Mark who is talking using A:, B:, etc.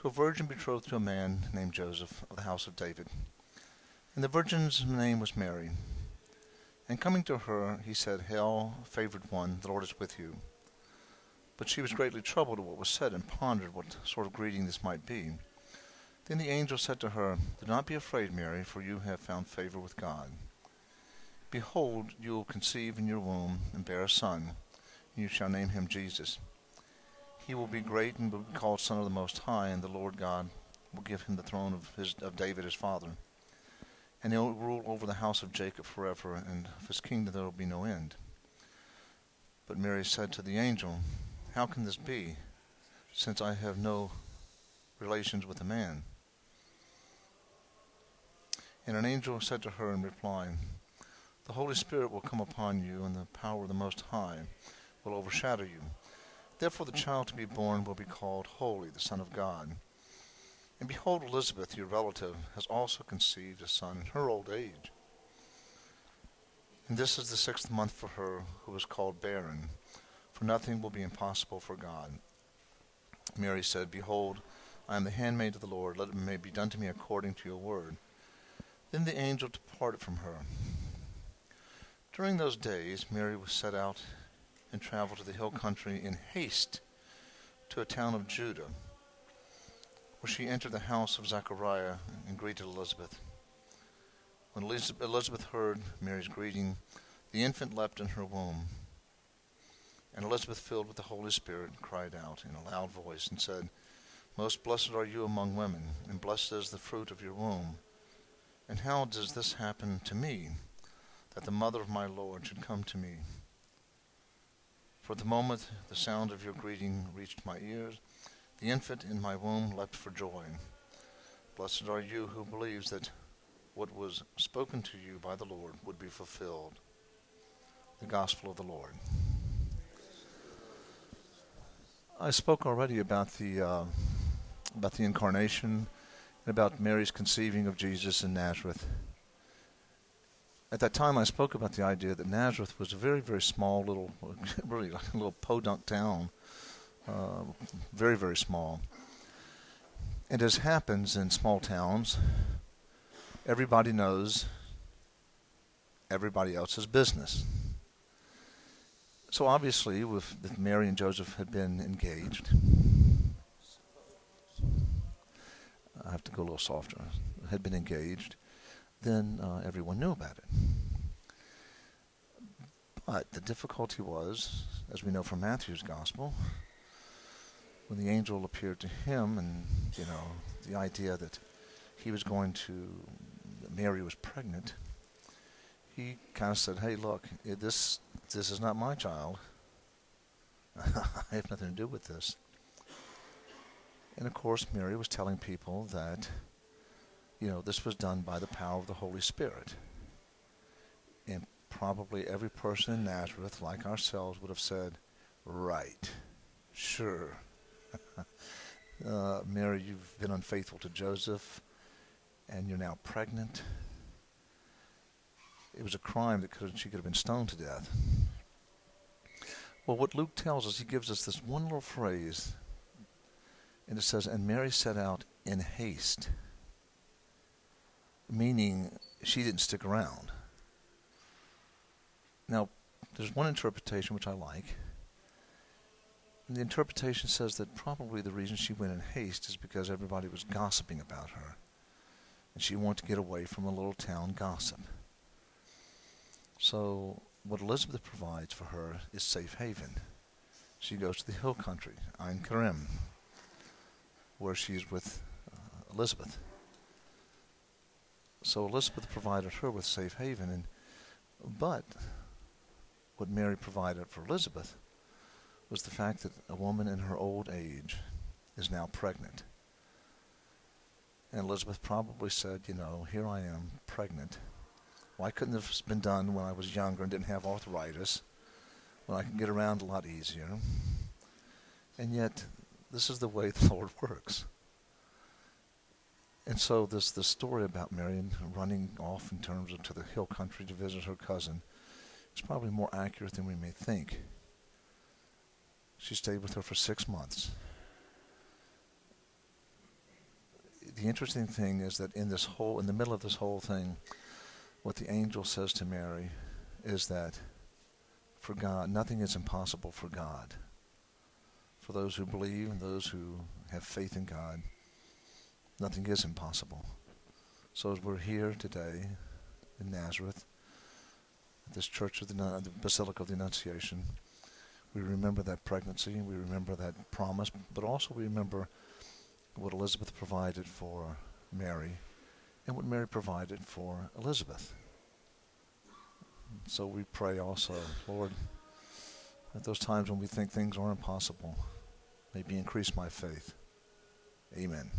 A: to a virgin betrothed to a man named Joseph of the house of David. And the virgin's name was Mary. And coming to her, he said, Hail, favored one, the Lord is with you. But she was greatly troubled at what was said, and pondered what sort of greeting this might be. Then the angel said to her, Do not be afraid, Mary, for you have found favor with God. Behold, you will conceive in your womb and bear a son, and you shall name him Jesus. He will be great and will be called Son of the Most High, and the Lord God will give him the throne of, his, of David his father. And he'll rule over the house of Jacob forever, and of his kingdom there will be no end. But Mary said to the angel, How can this be, since I have no relations with a man? And an angel said to her in reply, The Holy Spirit will come upon you, and the power of the Most High will overshadow you. Therefore the child to be born will be called Holy, the Son of God. And behold, Elizabeth, your relative, has also conceived a son in her old age. And this is the sixth month for her who was called barren, for nothing will be impossible for God. Mary said, Behold, I am the handmaid of the Lord, let it may be done to me according to your word. Then the angel departed from her. During those days, Mary was set out and traveled to the hill country in haste to a town of Judah where she entered the house of Zechariah and greeted Elizabeth. When Elizabeth heard Mary's greeting, the infant leapt in her womb. And Elizabeth, filled with the Holy Spirit, cried out in a loud voice and said, Most blessed are you among women, and blessed is the fruit of your womb. And how does this happen to me, that the mother of my Lord should come to me? For the moment the sound of your greeting reached my ears, the infant in my womb leapt for joy. Blessed are you who believes that what was spoken to you by the Lord would be fulfilled. The Gospel of the Lord. I spoke already about the uh, about the incarnation and about Mary's conceiving of Jesus in Nazareth. At that time, I spoke about the idea that Nazareth was a very, very small little, really like a little podunk town uh, very, very small. And as happens in small towns, everybody knows everybody else's business. So obviously, with Mary and Joseph had been engaged, I have to go a little softer. Had been engaged, then uh, everyone knew about it. But the difficulty was, as we know from Matthew's gospel, when the angel appeared to him, and you know the idea that he was going to Mary was pregnant, he kind of said, "Hey, look, this this is not my child. I have nothing to do with this." And of course, Mary was telling people that, you know, this was done by the power of the Holy Spirit. And probably every person in Nazareth, like ourselves, would have said, right, sure, uh, Mary, you've been unfaithful to Joseph, and you're now pregnant. It was a crime that could, she could have been stoned to death. Well, what Luke tells us, he gives us this one little phrase, and it says, And Mary set out in haste, meaning she didn't stick around. Now, there's one interpretation which I like the interpretation says that probably the reason she went in haste is because everybody was gossiping about her. And she wanted to get away from a little town gossip. So, what Elizabeth provides for her is safe haven. She goes to the hill country, Ein Karim, where she's with uh, Elizabeth. So Elizabeth provided her with safe haven, and but what Mary provided for Elizabeth was the fact that a woman in her old age is now pregnant. And Elizabeth probably said, you know, here I am, pregnant. Why couldn't this have been done when I was younger and didn't have arthritis, when I could get around a lot easier? And yet, this is the way the Lord works. And so this this story about Marion running off in terms of to the hill country to visit her cousin is probably more accurate than we may think. She stayed with her for six months. the interesting thing is that in this whole, in the middle of this whole thing, what the angel says to Mary is that for God, nothing is impossible for God. For those who believe and those who have faith in God, nothing is impossible. So as we're here today in Nazareth, at this church of the, the Basilica of the Annunciation, we remember that pregnancy, we remember that promise, but also we remember what Elizabeth provided for Mary and what Mary provided for Elizabeth. So we pray also, Lord, at those times when we think things are impossible, maybe increase my faith. Amen.